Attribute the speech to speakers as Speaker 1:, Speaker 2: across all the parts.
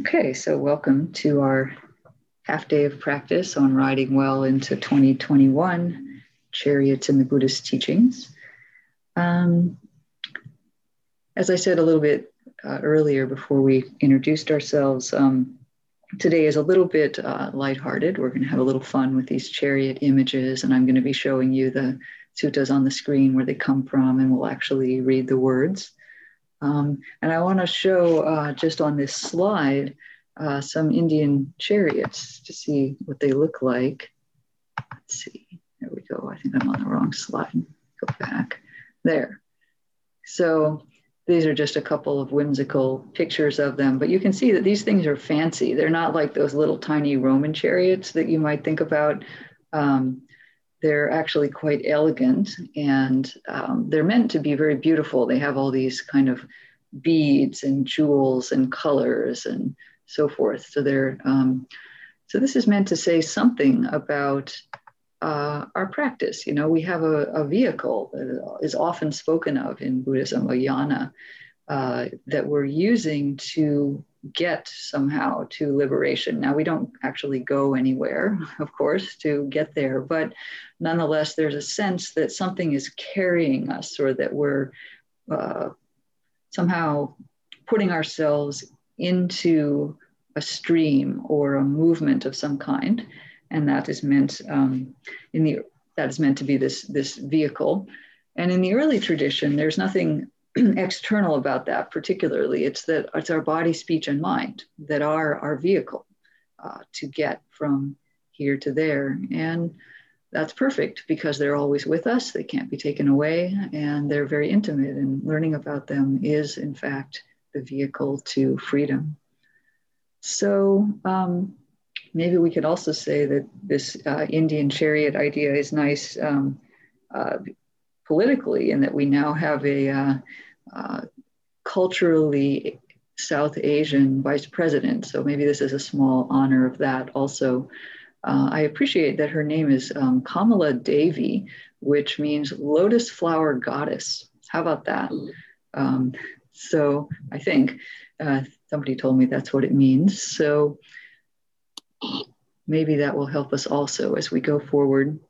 Speaker 1: Okay, so welcome to our half day of practice on riding well into 2021, chariots in the Buddhist teachings. Um, as I said a little bit uh, earlier before we introduced ourselves, um, today is a little bit uh, lighthearted. We're going to have a little fun with these chariot images, and I'm going to be showing you the suttas on the screen where they come from, and we'll actually read the words. Um, and I want to show uh, just on this slide uh, some Indian chariots to see what they look like. Let's see. There we go. I think I'm on the wrong slide. Go back. There. So these are just a couple of whimsical pictures of them, but you can see that these things are fancy. They're not like those little tiny Roman chariots that you might think about. Um, they're actually quite elegant and um, they're meant to be very beautiful. They have all these kind of beads and jewels and colors and so forth. So they're um, so this is meant to say something about uh, our practice. You know, we have a, a, vehicle that is often spoken of in Buddhism, a yana, uh, that we're using to get somehow to liberation. Now, we don't actually go anywhere, of course, to get there, but nonetheless, there's a sense that something is carrying us or that we're uh, somehow putting ourselves into a stream or a movement of some kind. And that is meant um, in the that is meant to be this this vehicle. And in the early tradition, there's nothing external about that particularly. It's that it's our body, speech, and mind that are our vehicle uh, to get from here to there. And that's perfect because they're always with us. They can't be taken away, and they're very intimate. And learning about them is, in fact, the vehicle to freedom. So um, maybe we could also say that this uh, Indian chariot idea is nice um, uh, politically, in that we now have a uh, uh, culturally South Asian vice president. So maybe this is a small honor of that also. Uh, I appreciate that her name is um, Kamala Devi, which means lotus flower goddess. How about that? Um, so I think uh, somebody told me that's what it means. So maybe that will help us also as we go forward.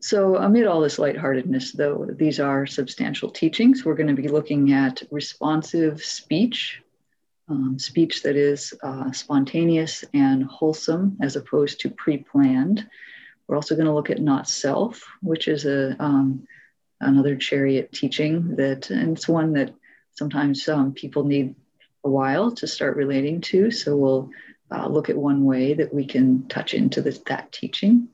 Speaker 1: So, amid all this lightheartedness, though, these are substantial teachings. We're going to be looking at responsive speech, um, speech that is uh, spontaneous and wholesome as opposed to pre planned. We're also going to look at not self, which is a, um, another chariot teaching that, and it's one that sometimes um, people need a while to start relating to. So we'll uh, look at one way that we can touch into that teaching.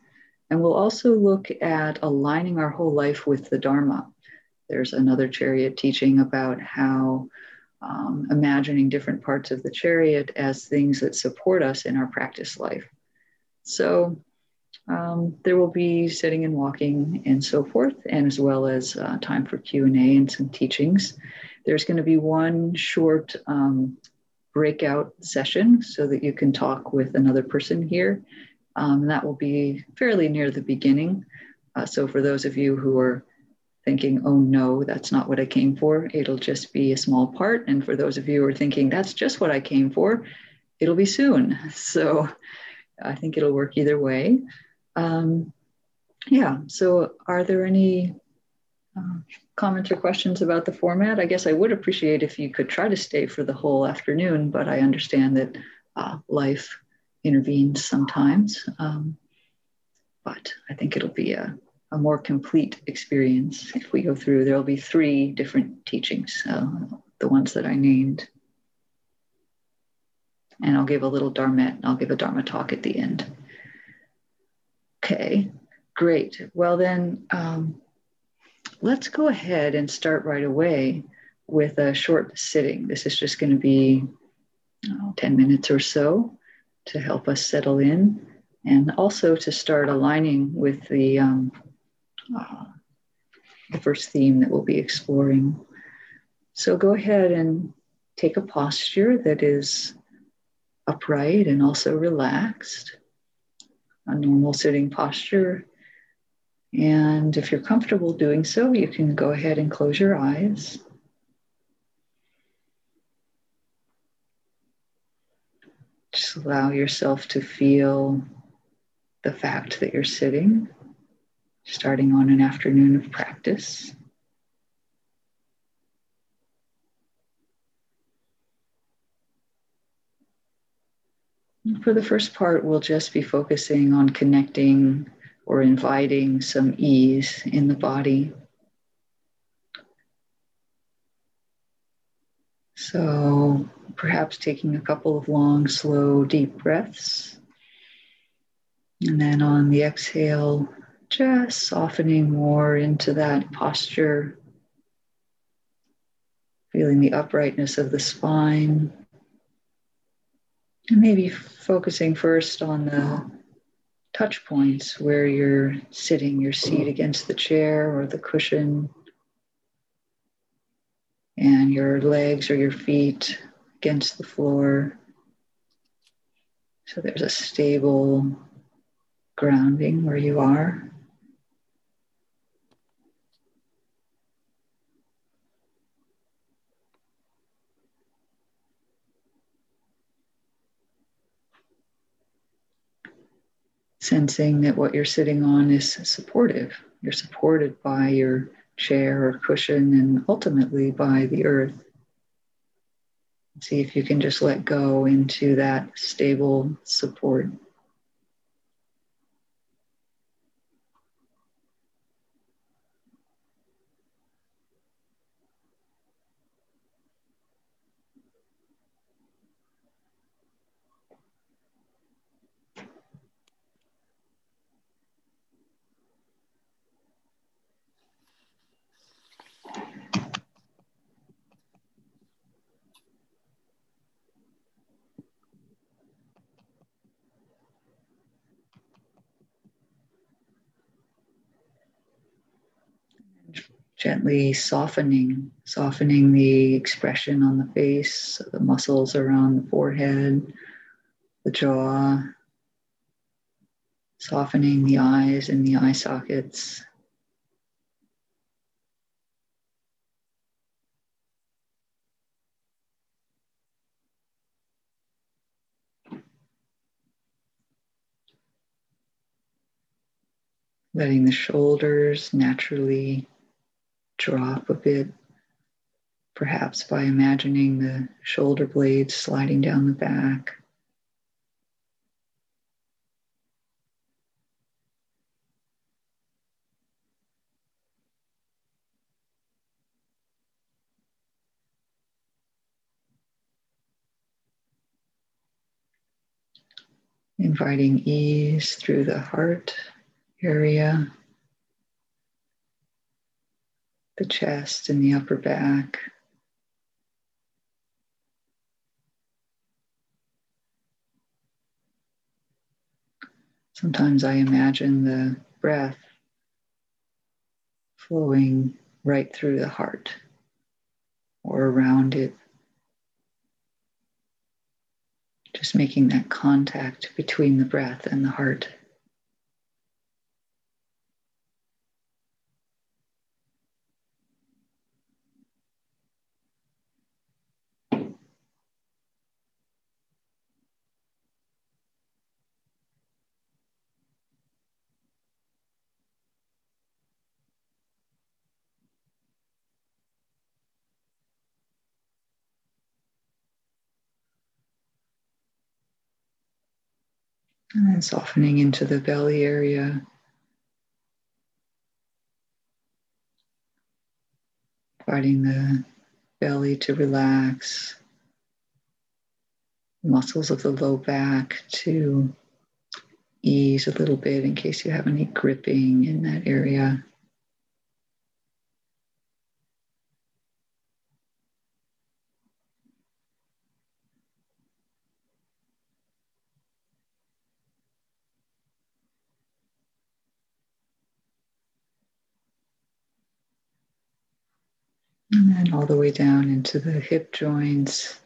Speaker 1: And we'll also look at aligning our whole life with the Dharma. There's another chariot teaching about how um, imagining different parts of the chariot as things that support us in our practice life. So um, there will be sitting and walking and so forth, and as well as uh, time for Q and A and some teachings. There's going to be one short um, breakout session so that you can talk with another person here. Um, that will be fairly near the beginning. Uh, so for those of you who are thinking, oh no, that's not what I came for, it'll just be a small part. And for those of you who are thinking, that's just what I came for, it'll be soon. So I think it'll work either way. Um, yeah, so are there any uh, comments or questions about the format? I guess I would appreciate if you could try to stay for the whole afternoon, but I understand that uh, life intervenes sometimes. Um, but I think it'll be a, a, more complete experience if we go through. There'll be three different teachings, uh, the ones that I named. And I'll give a little Dharma, I'll give a Dharma talk at the end. Okay, great. Well, then, um, let's go ahead and start right away with a short sitting. This is just going to be oh, 10 minutes or so to help us settle in and also to start aligning with the, um, uh, the first theme that we'll be exploring. So go ahead and take a posture that is upright and also relaxed. A normal sitting posture and if you're comfortable doing so, you can go ahead and close your eyes. Just allow yourself to feel the fact that you're sitting, starting on an afternoon of practice. For the first part, we'll just be focusing on connecting or inviting some ease in the body. So perhaps taking a couple of long, slow, deep breaths. And then on the exhale, just softening more into that posture, feeling the uprightness of the spine. And maybe focusing first on the touch points where you're sitting, your seat against the chair or the cushion, and your legs or your feet against the floor. So there's a stable grounding where you are. Sensing that what you're sitting on is supportive. You're supported by your chair or cushion and ultimately by the earth. See if you can just let go into that stable support. Softening, softening the expression on the face, the muscles around the forehead, the jaw, softening the eyes and the eye sockets. Letting the shoulders naturally drop a bit, perhaps by imagining the shoulder blades sliding down the back. Inviting ease through the heart area the chest and the upper back. Sometimes I imagine the breath flowing right through the heart or around it. Just making that contact between the breath and the heart. And then softening into the belly area. Inviting the belly to relax, muscles of the low back to ease a little bit in case you have any gripping in that area. And then all the way down into the hip joints,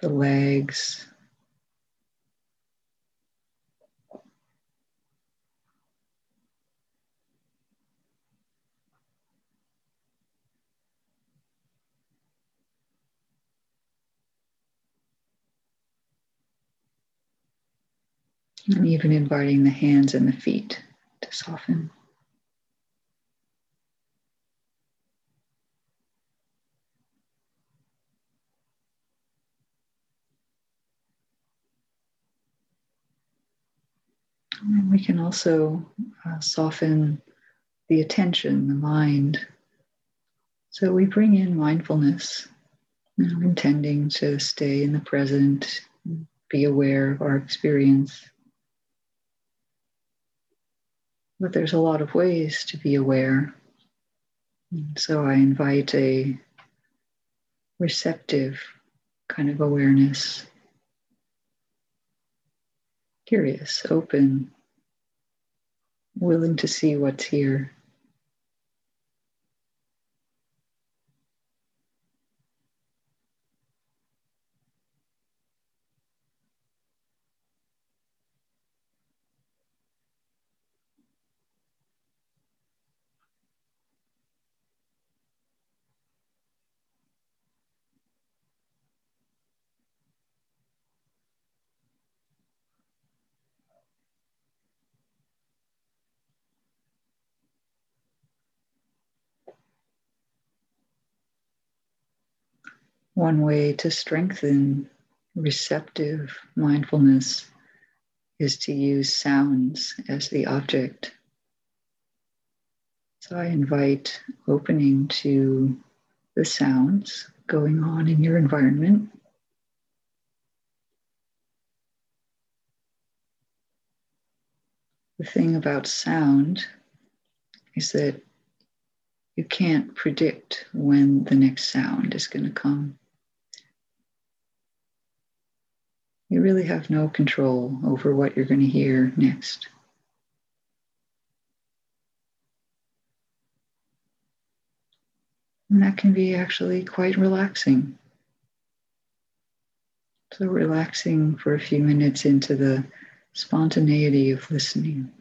Speaker 1: the legs. And even inviting the hands and the feet to soften. And can also uh, soften the attention, the mind. So we bring in mindfulness, you know, intending to stay in the present, be aware of our experience. But there's a lot of ways to be aware. So I invite a receptive kind of awareness, curious, open, willing to see what's here. One way to strengthen receptive mindfulness is to use sounds as the object. So I invite opening to the sounds going on in your environment. The thing about sound is that you can't predict when the next sound is going to come. You really have no control over what you're going to hear next. And that can be actually quite relaxing. So, relaxing for a few minutes into the spontaneity of listening.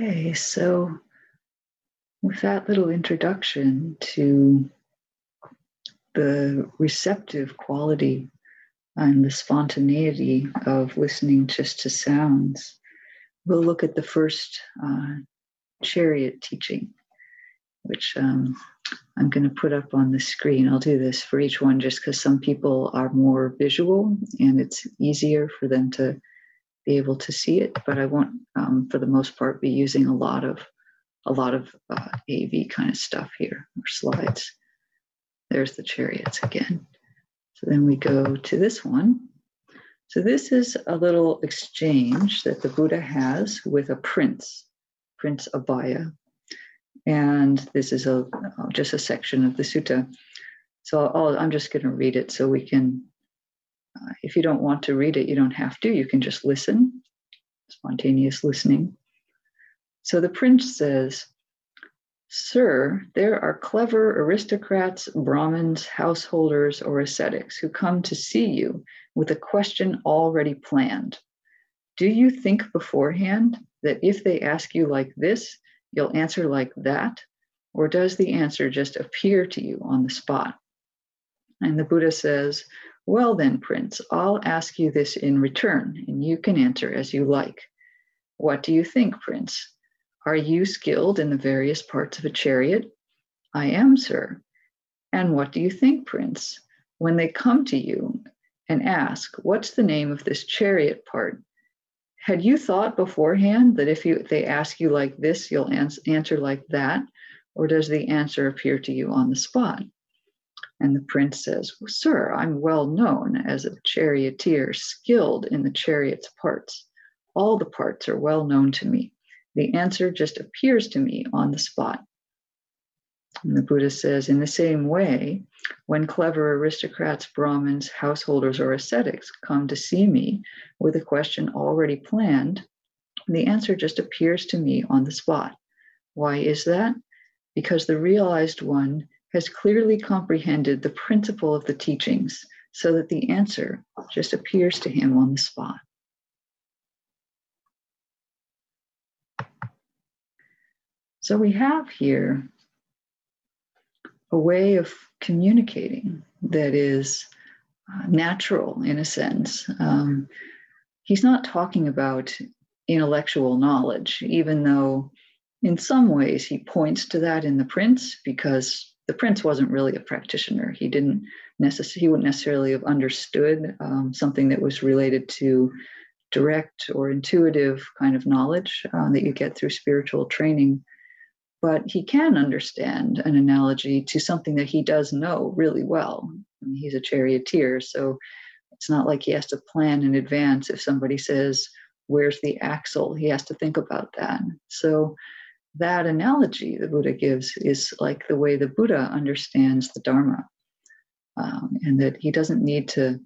Speaker 1: Okay, so with that little introduction to the receptive quality and the spontaneity of listening just to sounds, we'll look at the first uh, chariot teaching, which um, I'm going to put up on the screen. I'll do this for each one just because some people are more visual and it's easier for them to be able to see it. But I won't, um, for the most part, be using a lot of a lot of uh, AV kind of stuff here or slides. There's the chariots again. So then we go to this one. So this is a little exchange that the Buddha has with a prince, Prince Abhaya. And this is a just a section of the sutta. So i am just going to read it so we can, uh, if you don't want to read it, you don't have to. You can just listen, spontaneous listening. So the prince says, Sir, there are clever aristocrats, Brahmins, householders, or ascetics who come to see you with a question already planned. Do you think beforehand that if they ask you like this, you'll answer like that? Or does the answer just appear to you on the spot? And the Buddha says, Well, then, Prince, I'll ask you this in return, and you can answer as you like. What do you think, Prince? Are you skilled in the various parts of a chariot? I am, sir. And what do you think, Prince? When they come to you and ask, What's the name of this chariot part? Had you thought beforehand that if you they ask you like this, you'll ans- answer like that? Or does the answer appear to you on the spot? And the prince says, well, Sir, I'm well known as a charioteer, skilled in the chariot's parts. All the parts are well known to me. The answer just appears to me on the spot. And the Buddha says, in the same way, when clever aristocrats, Brahmins, householders, or ascetics come to see me with a question already planned, the answer just appears to me on the spot. Why is that? Because the realized one has clearly comprehended the principle of the teachings so that the answer just appears to him on the spot. So we have here a way of communicating that is uh, natural in a sense. Um, he's not talking about intellectual knowledge, even though in some ways he points to that in the prince because the prince wasn't really a practitioner. He didn't necessarily, he wouldn't necessarily have understood um, something that was related to direct or intuitive kind of knowledge uh, that you get through spiritual training but he can understand an analogy to something that he does know really well. I mean, he's a charioteer, so it's not like he has to plan in advance. If somebody says, Where's the axle? He has to think about that. So, that analogy the Buddha gives is like the way the Buddha understands the Dharma, um, and that he doesn't need to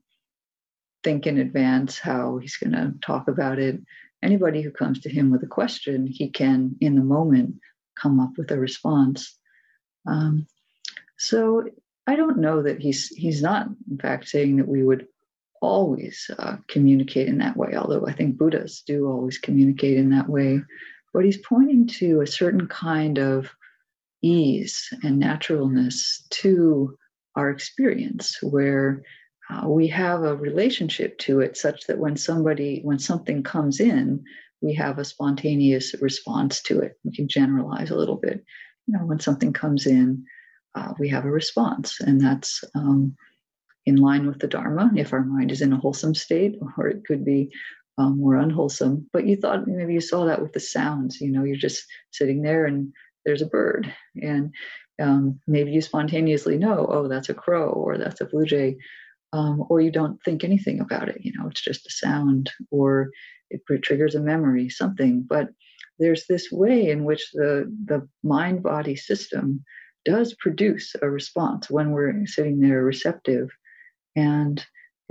Speaker 1: think in advance how he's going to talk about it. Anybody who comes to him with a question, he can, in the moment, come up with a response. Um, so I don't know that he's he's not in fact saying that we would always uh, communicate in that way, although I think Buddhas do always communicate in that way. But he's pointing to a certain kind of ease and naturalness to our experience where uh, we have a relationship to it such that when somebody when something comes in we have a spontaneous response to it. We can generalize a little bit. You know, when something comes in, uh, we have a response, and that's um, in line with the Dharma. If our mind is in a wholesome state, or it could be um, more unwholesome. But you thought maybe you saw that with the sounds. You know, you're just sitting there and there's a bird, and um, maybe you spontaneously know, oh, that's a crow or that's a blue jay. Um, or you don't think anything about it. You know, it's just a sound, or it triggers a memory, something. But there's this way in which the, the mind body system does produce a response when we're sitting there receptive. And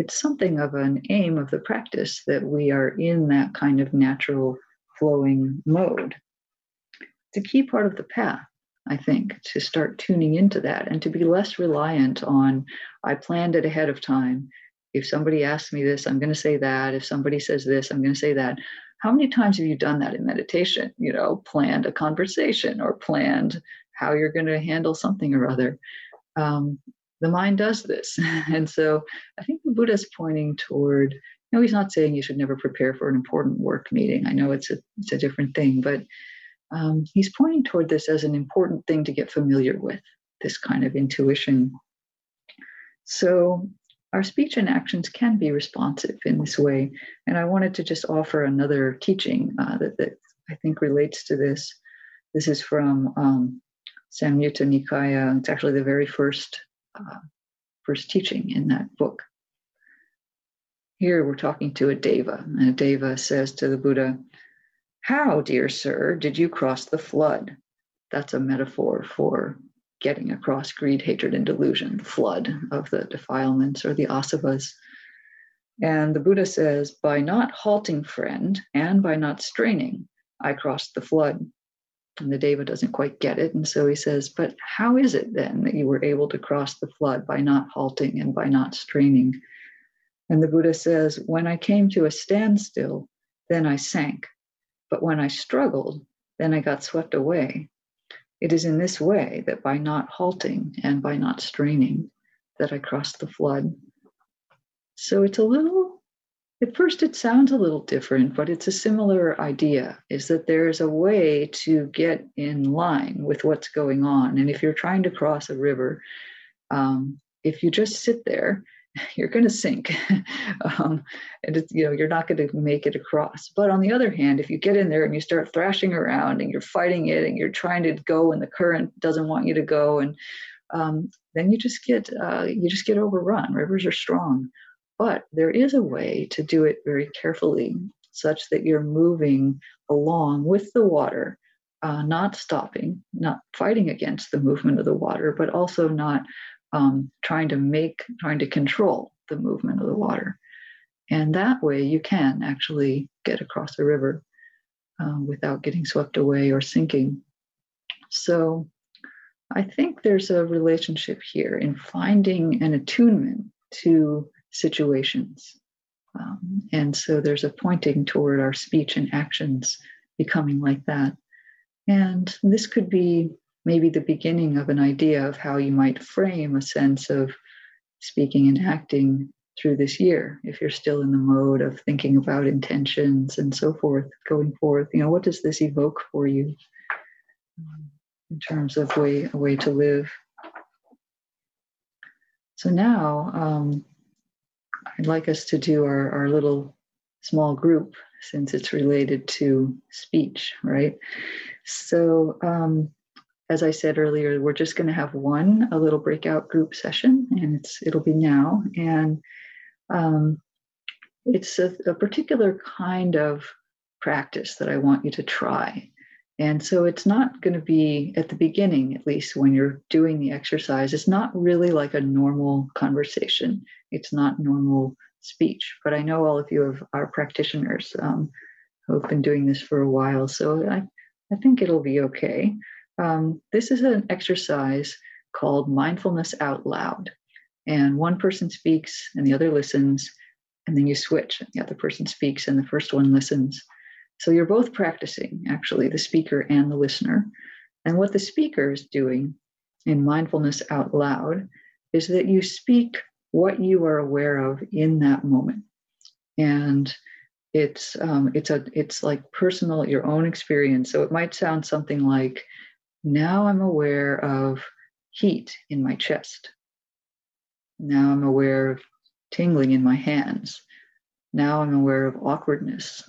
Speaker 1: it's something of an aim of the practice that we are in that kind of natural flowing mode. It's a key part of the path, I think, to start tuning into that and to be less reliant on, I planned it ahead of time if somebody asks me this, I'm going to say that. If somebody says this, I'm going to say that. how many times have you done that in meditation? You know, planned a conversation or planned how you're going to handle something or other. Um, the mind does this. and so I think the Buddha is pointing toward, you know, he's not saying you should never prepare for an important work meeting. I know it's a, it's a different thing, but um, he's pointing toward this as an important thing to get familiar with, this kind of intuition. So our speech and actions can be responsive in this way. And I wanted to just offer another teaching uh, that, that, I think relates to this. This is from um, Samyutta Nikaya. It's actually the very first uh, first teaching in that book. Here we're talking to a deva, and a deva says to the Buddha, How, dear sir, did you cross the flood? That's a metaphor for getting across greed, hatred, and delusion, the flood of the defilements or the asavas. And the Buddha says, by not halting, friend, and by not straining, I crossed the flood. And the Deva doesn't quite get it. And so he says, But how is it then that you were able to cross the flood by not halting and by not straining? And the Buddha says, When I came to a standstill, then I sank. But when I struggled, then I got swept away. It is in this way that by not halting and by not straining, that I crossed the flood. So it's a little, at first it sounds a little different, but it's a similar idea is that there's a way to get in line with what's going on. And if you're trying to cross a river, um, if you just sit there you're going to sink. Um, and you know you're not going to make it across. But on the other hand if you get in there and you start thrashing around and you're fighting it and you're trying to go and the current doesn't want you to go and um, then you just get uh, you just get overrun. Rivers are strong but there is a way to do it very carefully such that you're moving along with the water uh, not stopping not fighting against the movement of the water but also not um, trying to make, trying to control the movement of the water. And that way you can actually get across the river uh, without getting swept away or sinking. So I think there's a relationship here in finding an attunement to situations. Um, and so there's a pointing toward our speech and actions becoming like that. And this could be maybe the beginning of an idea of how you might frame a sense of speaking and acting through this year if you're still in the mode of thinking about intentions and so forth going forth you know what does this evoke for you in terms of way a way to live so now um, i'd like us to do our, our little small group since it's related to speech right so um, as I said earlier, we're just going to have one, a little breakout group session, and it's it'll be now. And um, it's a, a particular kind of practice that I want you to try. And so it's not going to be at the beginning, at least when you're doing the exercise, it's not really like a normal conversation. It's not normal speech. But I know all of you are practitioners um, who have been doing this for a while. So I, I think it'll be okay. Um, this is an exercise called mindfulness out loud. And one person speaks and the other listens, and then you switch. The other person speaks and the first one listens. So you're both practicing, actually, the speaker and the listener. And what the speaker is doing in mindfulness out loud is that you speak what you are aware of in that moment. And it's um, it's a it's like personal your own experience so it might sound something like now I'm aware of heat in my chest. Now I'm aware of tingling in my hands. Now I'm aware of awkwardness.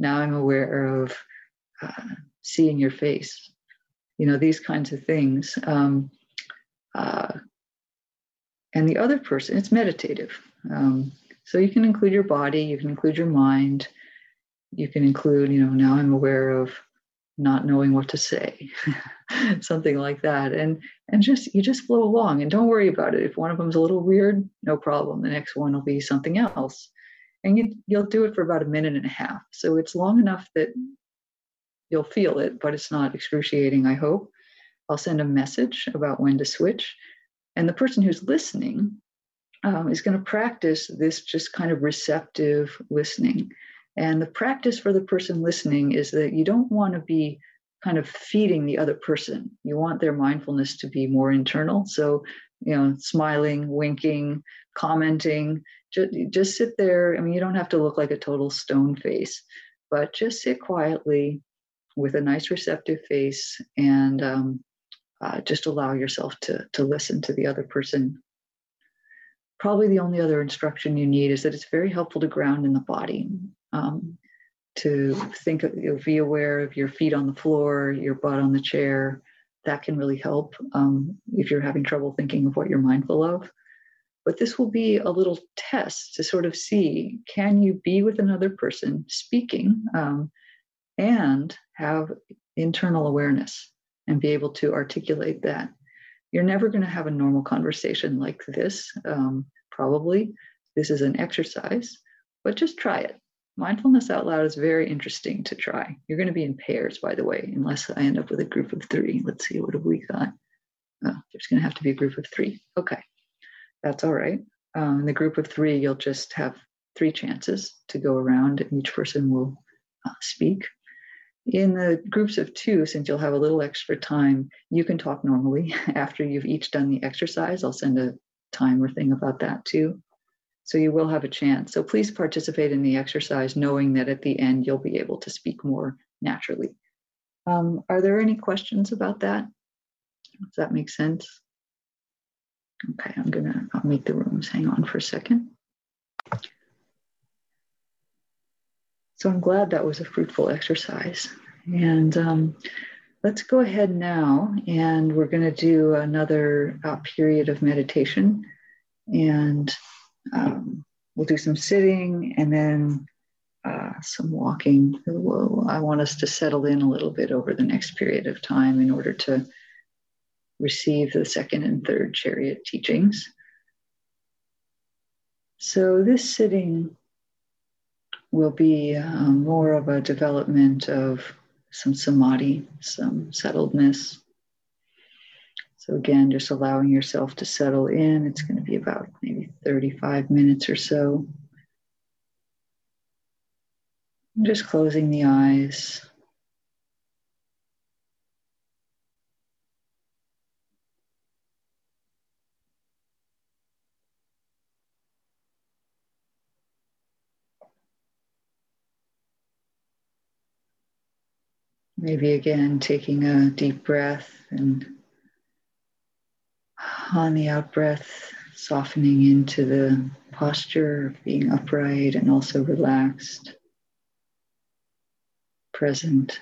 Speaker 1: Now I'm aware of uh, seeing your face. You know, these kinds of things. Um, uh, and the other person, it's meditative. Um, so you can include your body, you can include your mind, you can include, you know, now I'm aware of not knowing what to say something like that and and just you just flow along and don't worry about it if one of them's a little weird no problem the next one will be something else and you, you'll do it for about a minute and a half so it's long enough that you'll feel it but it's not excruciating i hope i'll send a message about when to switch and the person who's listening um, is going to practice this just kind of receptive listening And the practice for the person listening is that you don't want to be kind of feeding the other person. You want their mindfulness to be more internal. So, you know, smiling, winking, commenting, just, just sit there. I mean, you don't have to look like a total stone face, but just sit quietly with a nice receptive face and um, uh, just allow yourself to, to listen to the other person. Probably the only other instruction you need is that it's very helpful to ground in the body. Um, to think of, you know, be aware of your feet on the floor, your butt on the chair. That can really help um, if you're having trouble thinking of what you're mindful of. But this will be a little test to sort of see can you be with another person speaking um, and have internal awareness and be able to articulate that. You're never going to have a normal conversation like this, um, probably. This is an exercise, but just try it. Mindfulness out loud is very interesting to try. You're going to be in pairs, by the way, unless I end up with a group of three. Let's see, what have we got? Oh, there's going to have to be a group of three. Okay, that's all right. Um, in the group of three, you'll just have three chances to go around, and each person will uh, speak. In the groups of two, since you'll have a little extra time, you can talk normally after you've each done the exercise. I'll send a timer thing about that too. So you will have a chance. So please participate in the exercise, knowing that at the end you'll be able to speak more naturally. Um, are there any questions about that? Does that make sense? Okay, I'm gonna, I'll make the rooms. Hang on for a second. So I'm glad that was a fruitful exercise. And um, let's go ahead now and we're to do another uh, period of meditation. And um, we'll do some sitting and then uh, some walking. I want us to settle in a little bit over the next period of time in order to receive the second and third chariot teachings. So, this sitting will be um, more of a development of some samadhi, some settledness. So, again, just allowing yourself to settle in. It's going to be about maybe 35 minutes or so. Just closing the eyes. Maybe again taking a deep breath and on the out breath, softening into the posture of being upright and also relaxed, present.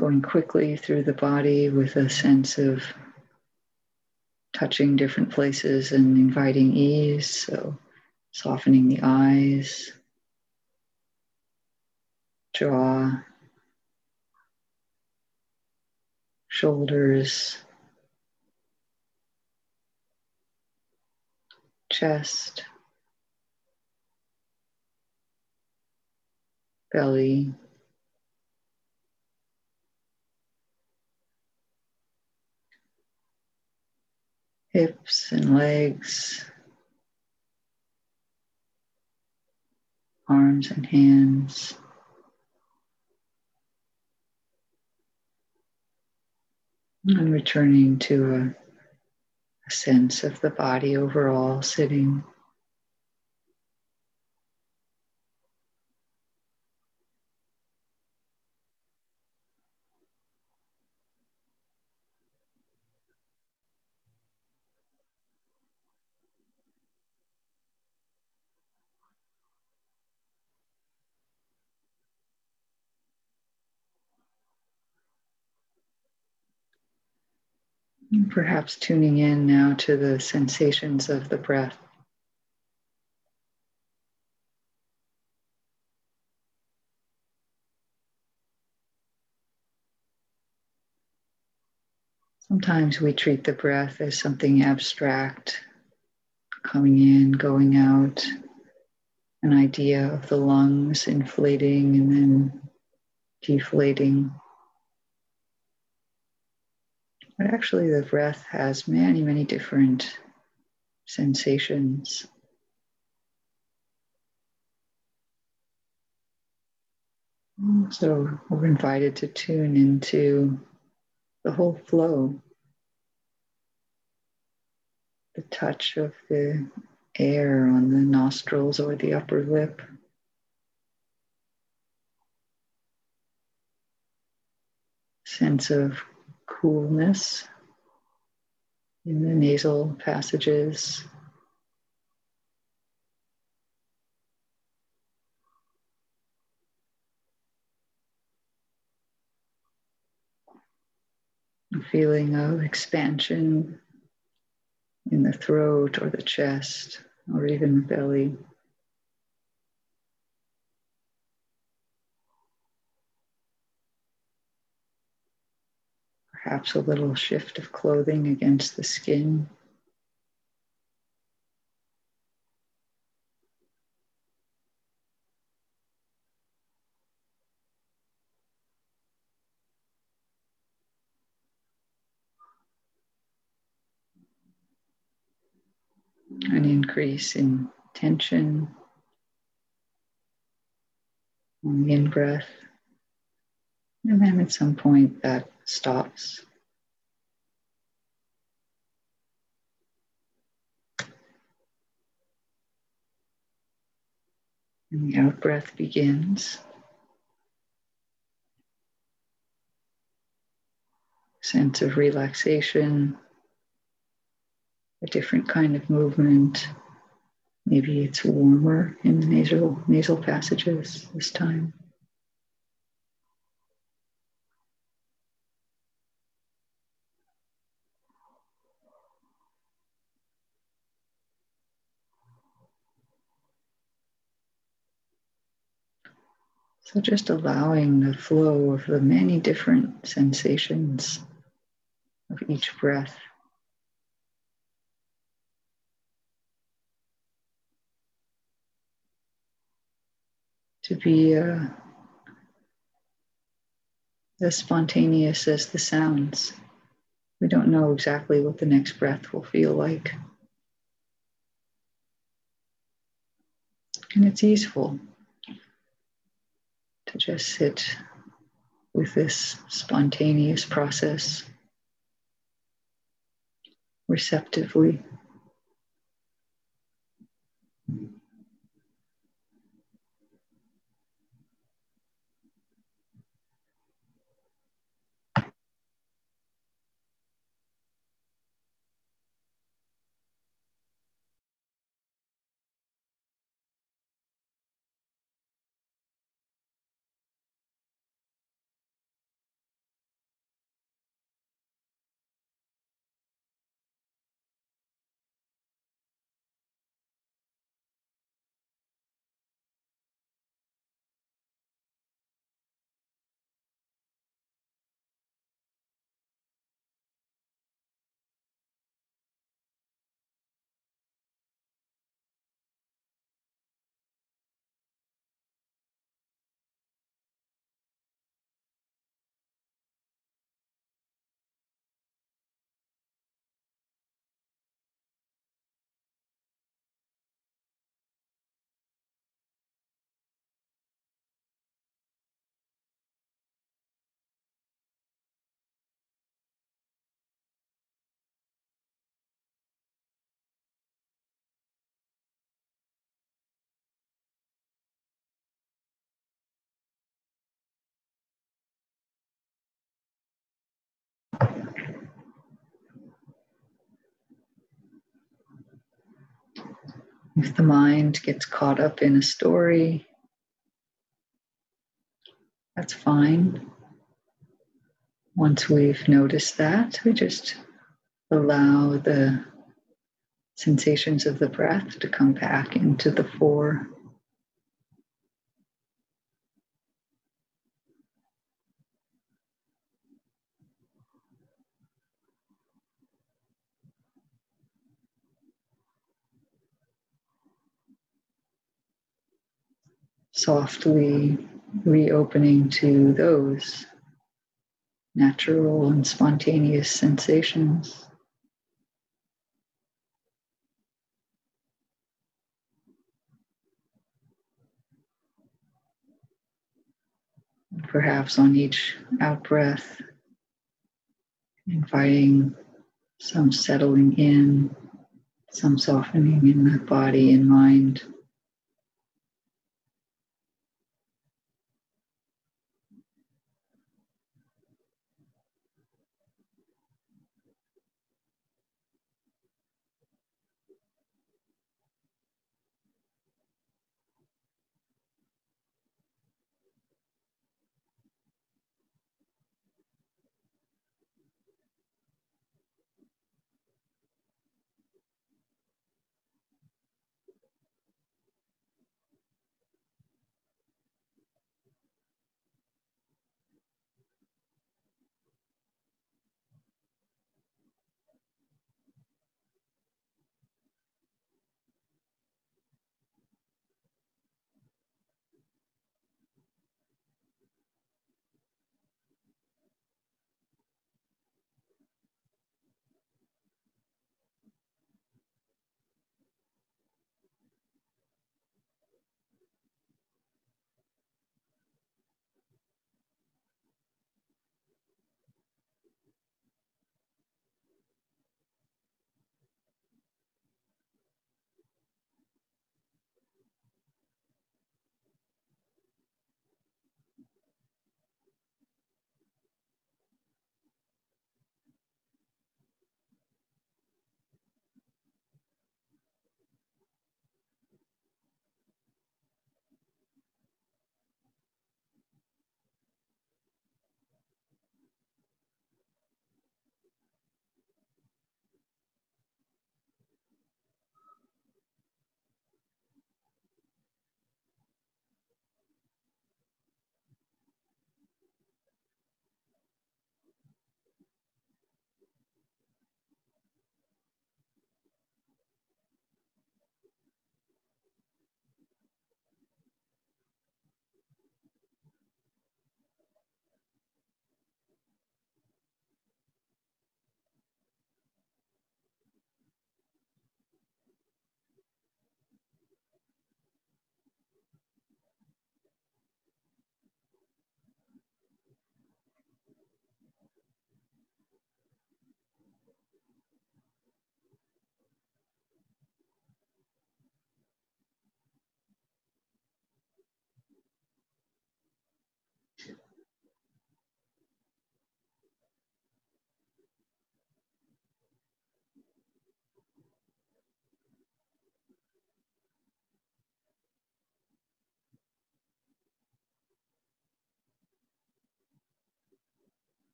Speaker 1: Going quickly through the body with a sense of touching different places and inviting ease. So, softening the eyes, jaw, shoulders, chest, belly. Hips and legs, arms and hands. And returning to a, a sense of the body overall sitting. Perhaps tuning in now to the sensations of the breath. Sometimes we treat the breath as something abstract, coming in, going out, an idea of the lungs inflating and then deflating. But actually, the breath has many, many different sensations. So we're invited to tune into the whole flow, the touch of the air on the nostrils or the upper lip. Sense of coolness in the nasal passages. A feeling of expansion in the throat or the chest or even belly. Perhaps a little shift of clothing against the skin. An increase in tension on the in breath. And then at some point that stops. And the out breath begins. Sense of relaxation, a different kind of movement. Maybe it's warmer in the nasal nasal passages this time. So just allowing the flow of the many different sensations of each breath. To be uh, as spontaneous as the sounds. We don't know exactly what the next breath will feel like. And it's easeful just sit with this spontaneous process receptively. If the mind gets caught up in a story, that's fine. Once we've noticed that, we just allow the sensations of the breath to come back into the fore. Softly reopening to those natural and spontaneous sensations. Perhaps on each out breath, inviting some settling in, some softening in the body and mind.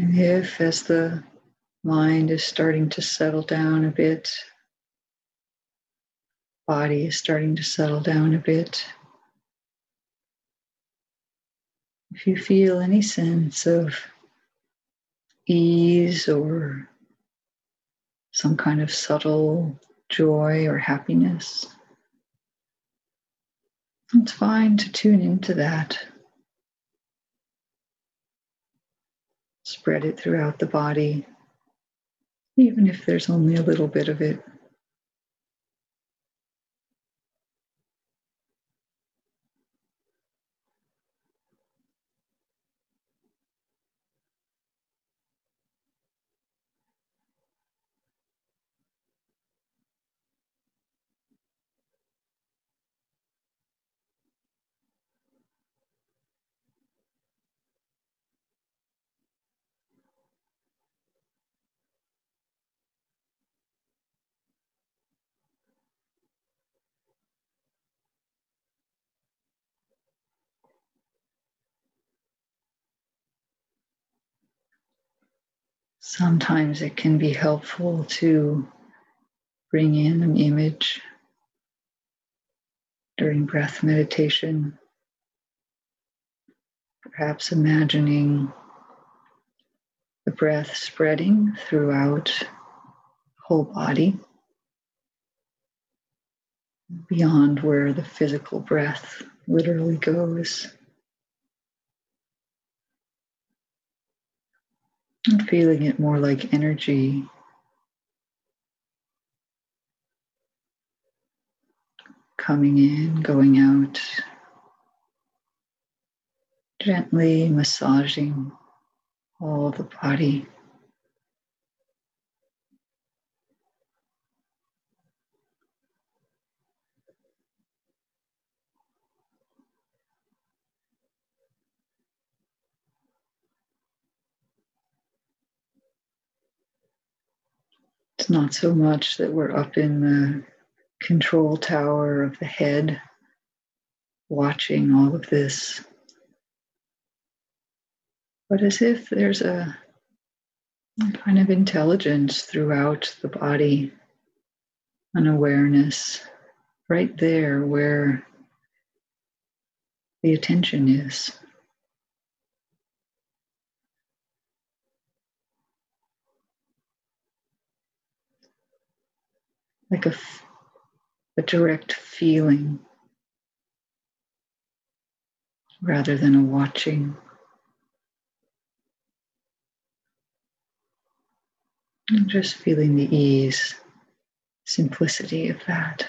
Speaker 1: And if, as the mind is starting to settle down a bit, body is starting to settle down a bit, if you feel any sense of ease or some kind of subtle joy or happiness, it's fine to tune into that. Spread it throughout the body, even if there's only a little bit of it. Sometimes it can be helpful to bring in an image during breath meditation, perhaps imagining the breath spreading throughout whole body beyond where the physical breath literally goes. Feeling it more like energy. Coming in, going out, gently massaging all the body. Not so much that we're up in the control tower of the head watching all of this, but as if there's a kind of intelligence throughout the body, an awareness right there where the attention is. Like a, a direct feeling rather than a watching. And just feeling the ease, simplicity of that.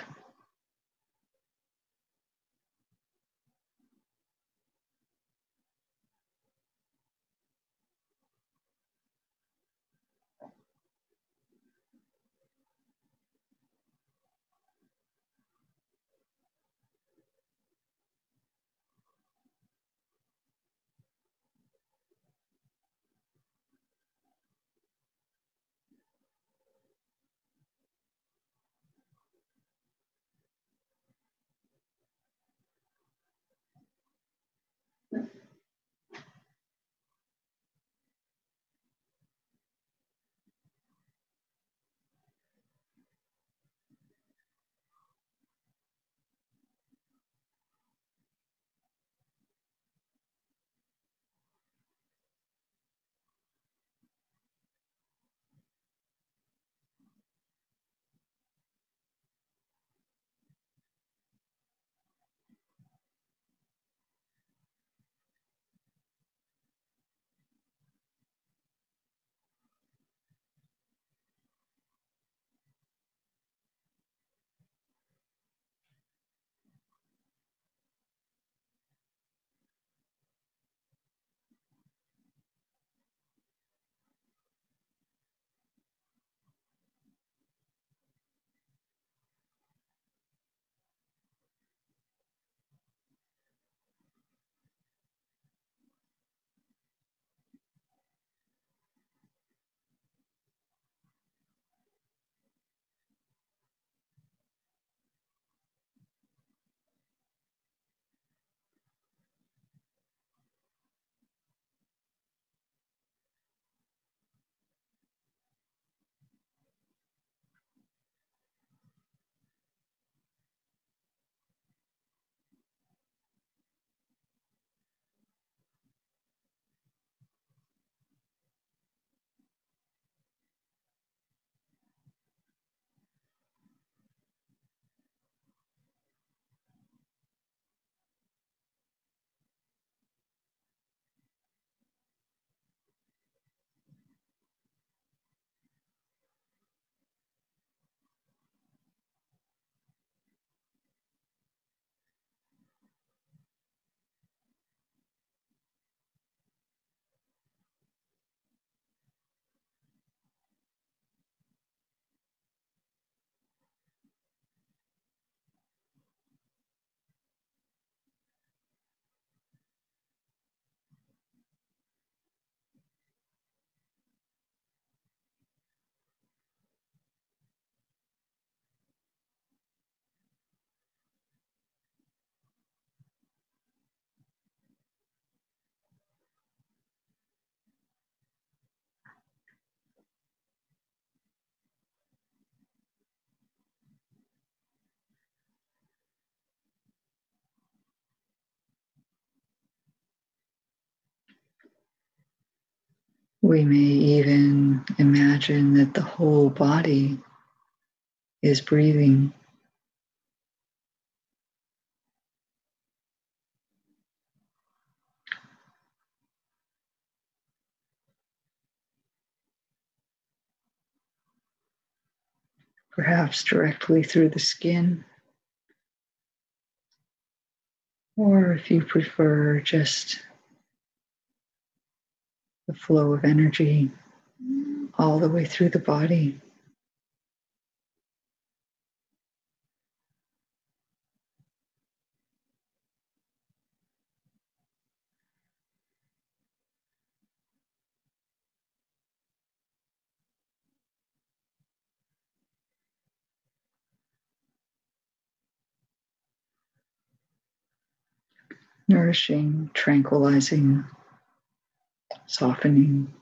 Speaker 1: We may even imagine that the whole body is breathing. Perhaps directly through the skin. Or if you prefer, just the flow of energy all the way through the body. nourishing, tranquilizing, softening.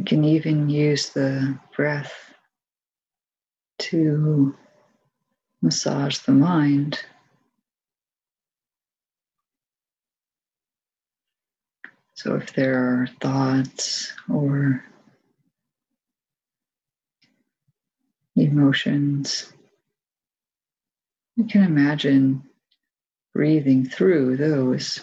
Speaker 1: We can even use the breath to massage the mind. So if there are thoughts or emotions, you can imagine breathing through those.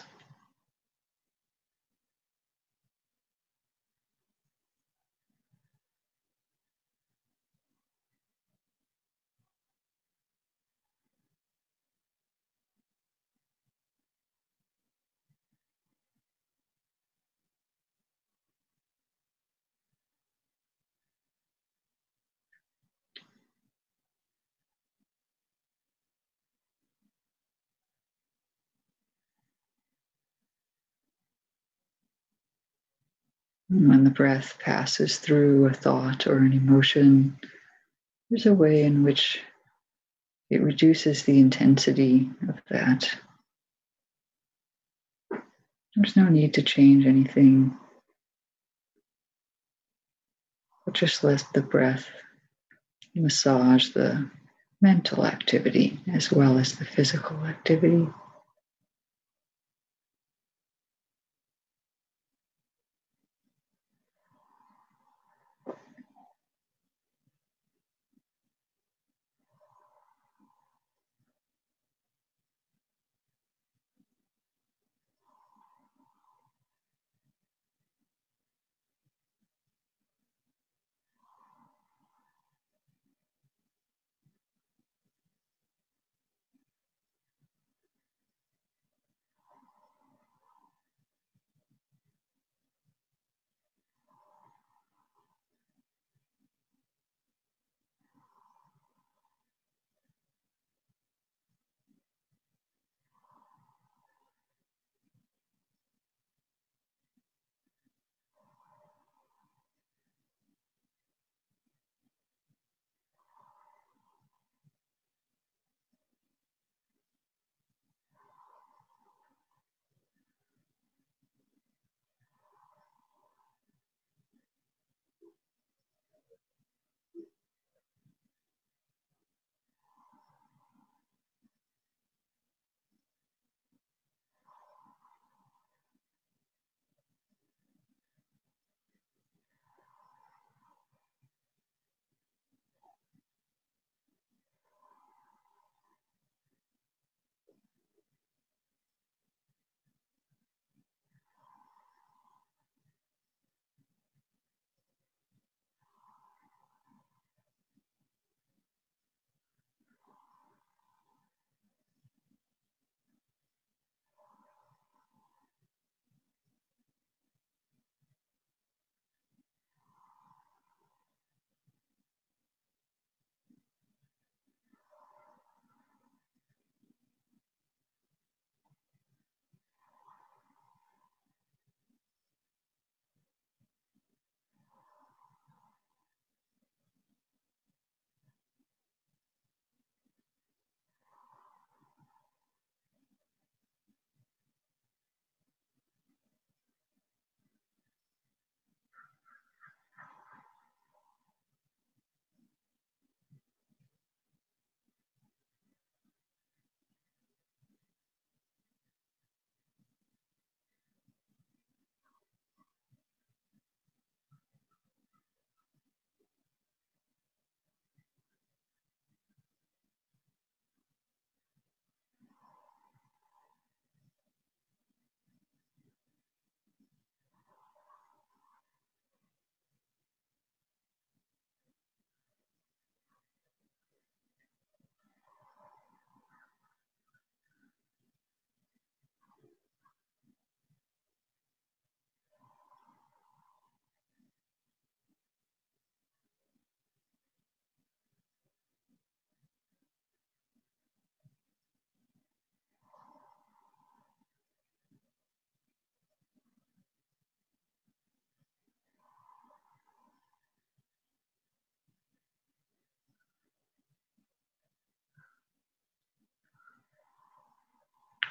Speaker 1: Mm-hmm. When the breath passes through a thought or an emotion, there's a way in which it reduces the intensity of that. There's no need to change anything, but just let the breath massage the mental activity as well as the physical activity.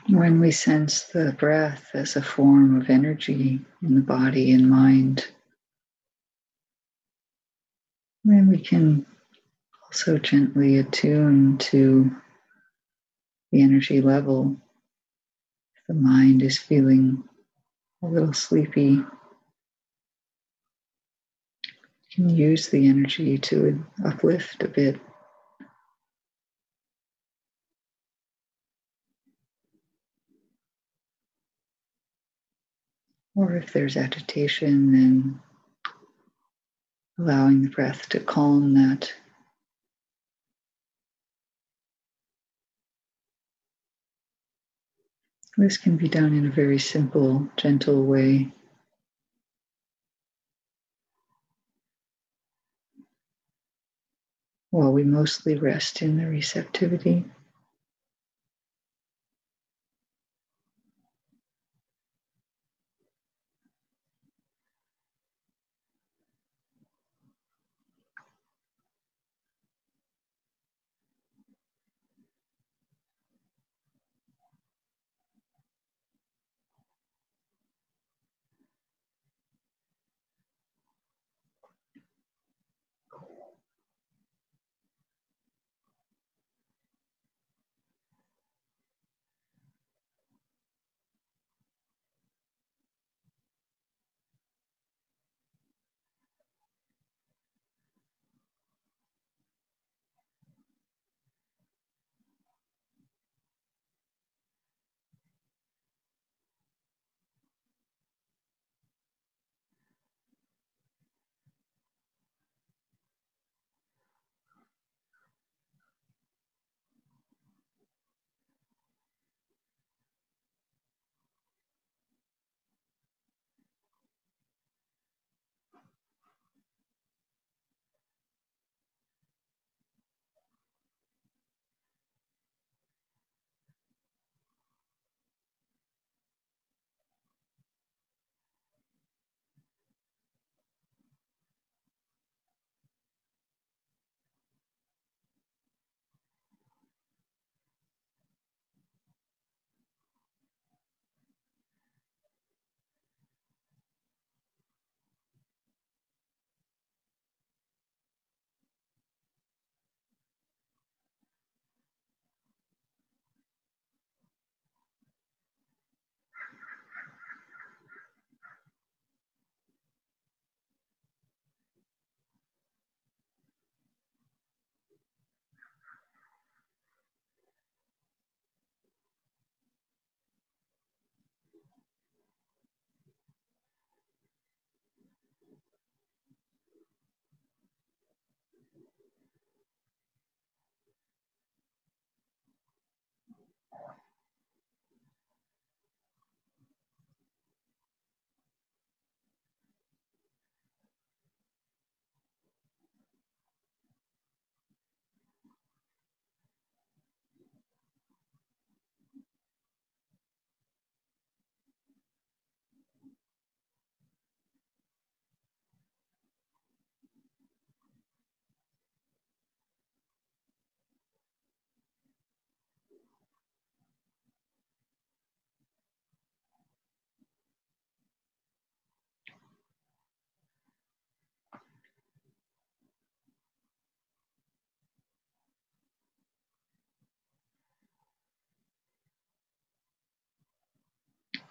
Speaker 1: When we sense the breath as a form of energy in the body and mind, then we can also gently attune to the energy level. If the mind is feeling a little sleepy, you can use the energy to uplift a bit. Or if there's agitation, then allowing the breath to calm that. This can be done in a very simple, gentle way. While we mostly rest in the receptivity.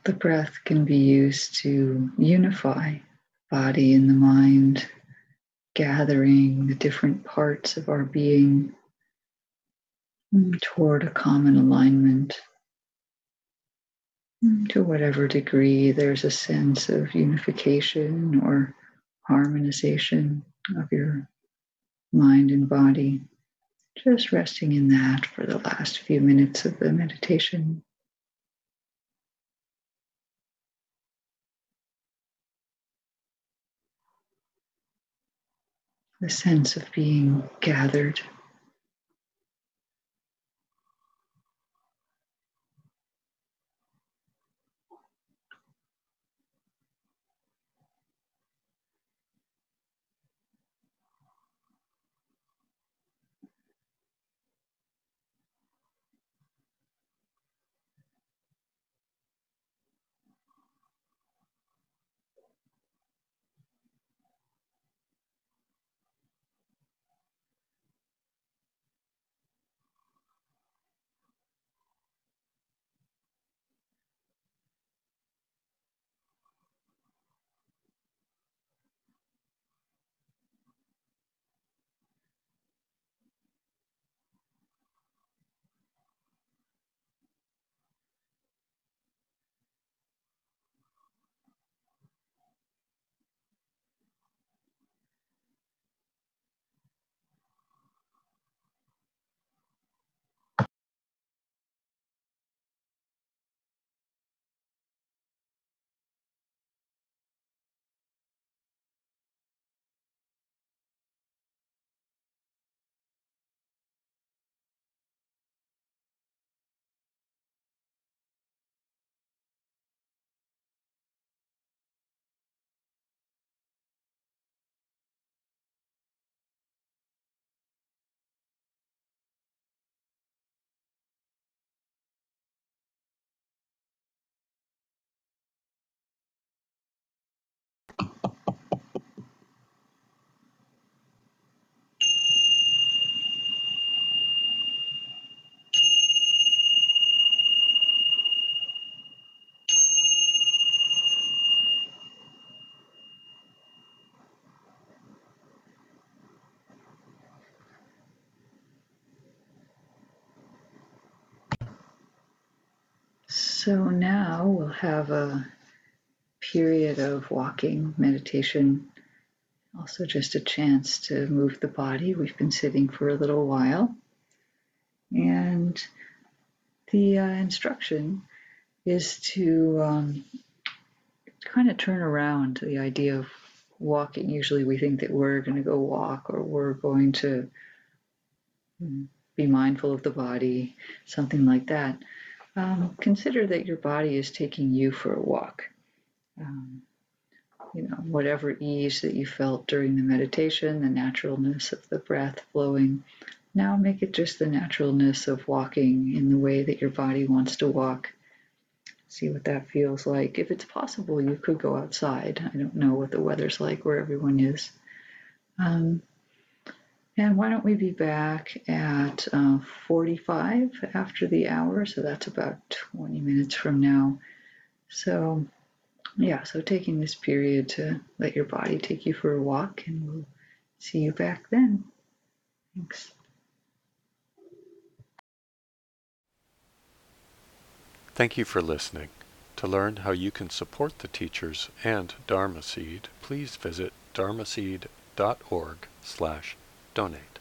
Speaker 1: The breath can be used to unify body and the mind, gathering the different parts of our being mm, toward a common alignment. Mm, to whatever degree there's a sense of unification or harmonization of your mind and body, just resting in that for the last few minutes of the meditation. The sense of being gathered. So now we'll have a period of walking meditation, also just a chance to move the body. We've been sitting for a little while. And the uh, instruction is to um, kind of turn around the idea of walking. Usually we think that we're going to go walk or we're going to mm, be mindful of the body, something like that. Um, consider that your body is taking you for a walk. Um, you know, whatever ease that you felt during the meditation, the naturalness of the breath flowing, now make it just the naturalness of walking in the way that your body wants to walk. See what that feels like. If it's possible, you could go outside. I don't know what the weather's like where everyone is. Um, and why don't we be back at uh, 45 after the hour? So that's about 20 minutes from now. So, yeah, so taking this period to let your body take you for a walk, and we'll see you back then. Thanks.
Speaker 2: Thank you for listening. To learn how you can support the teachers and Dharma Seed, please visit dharmaseed.org slash donate.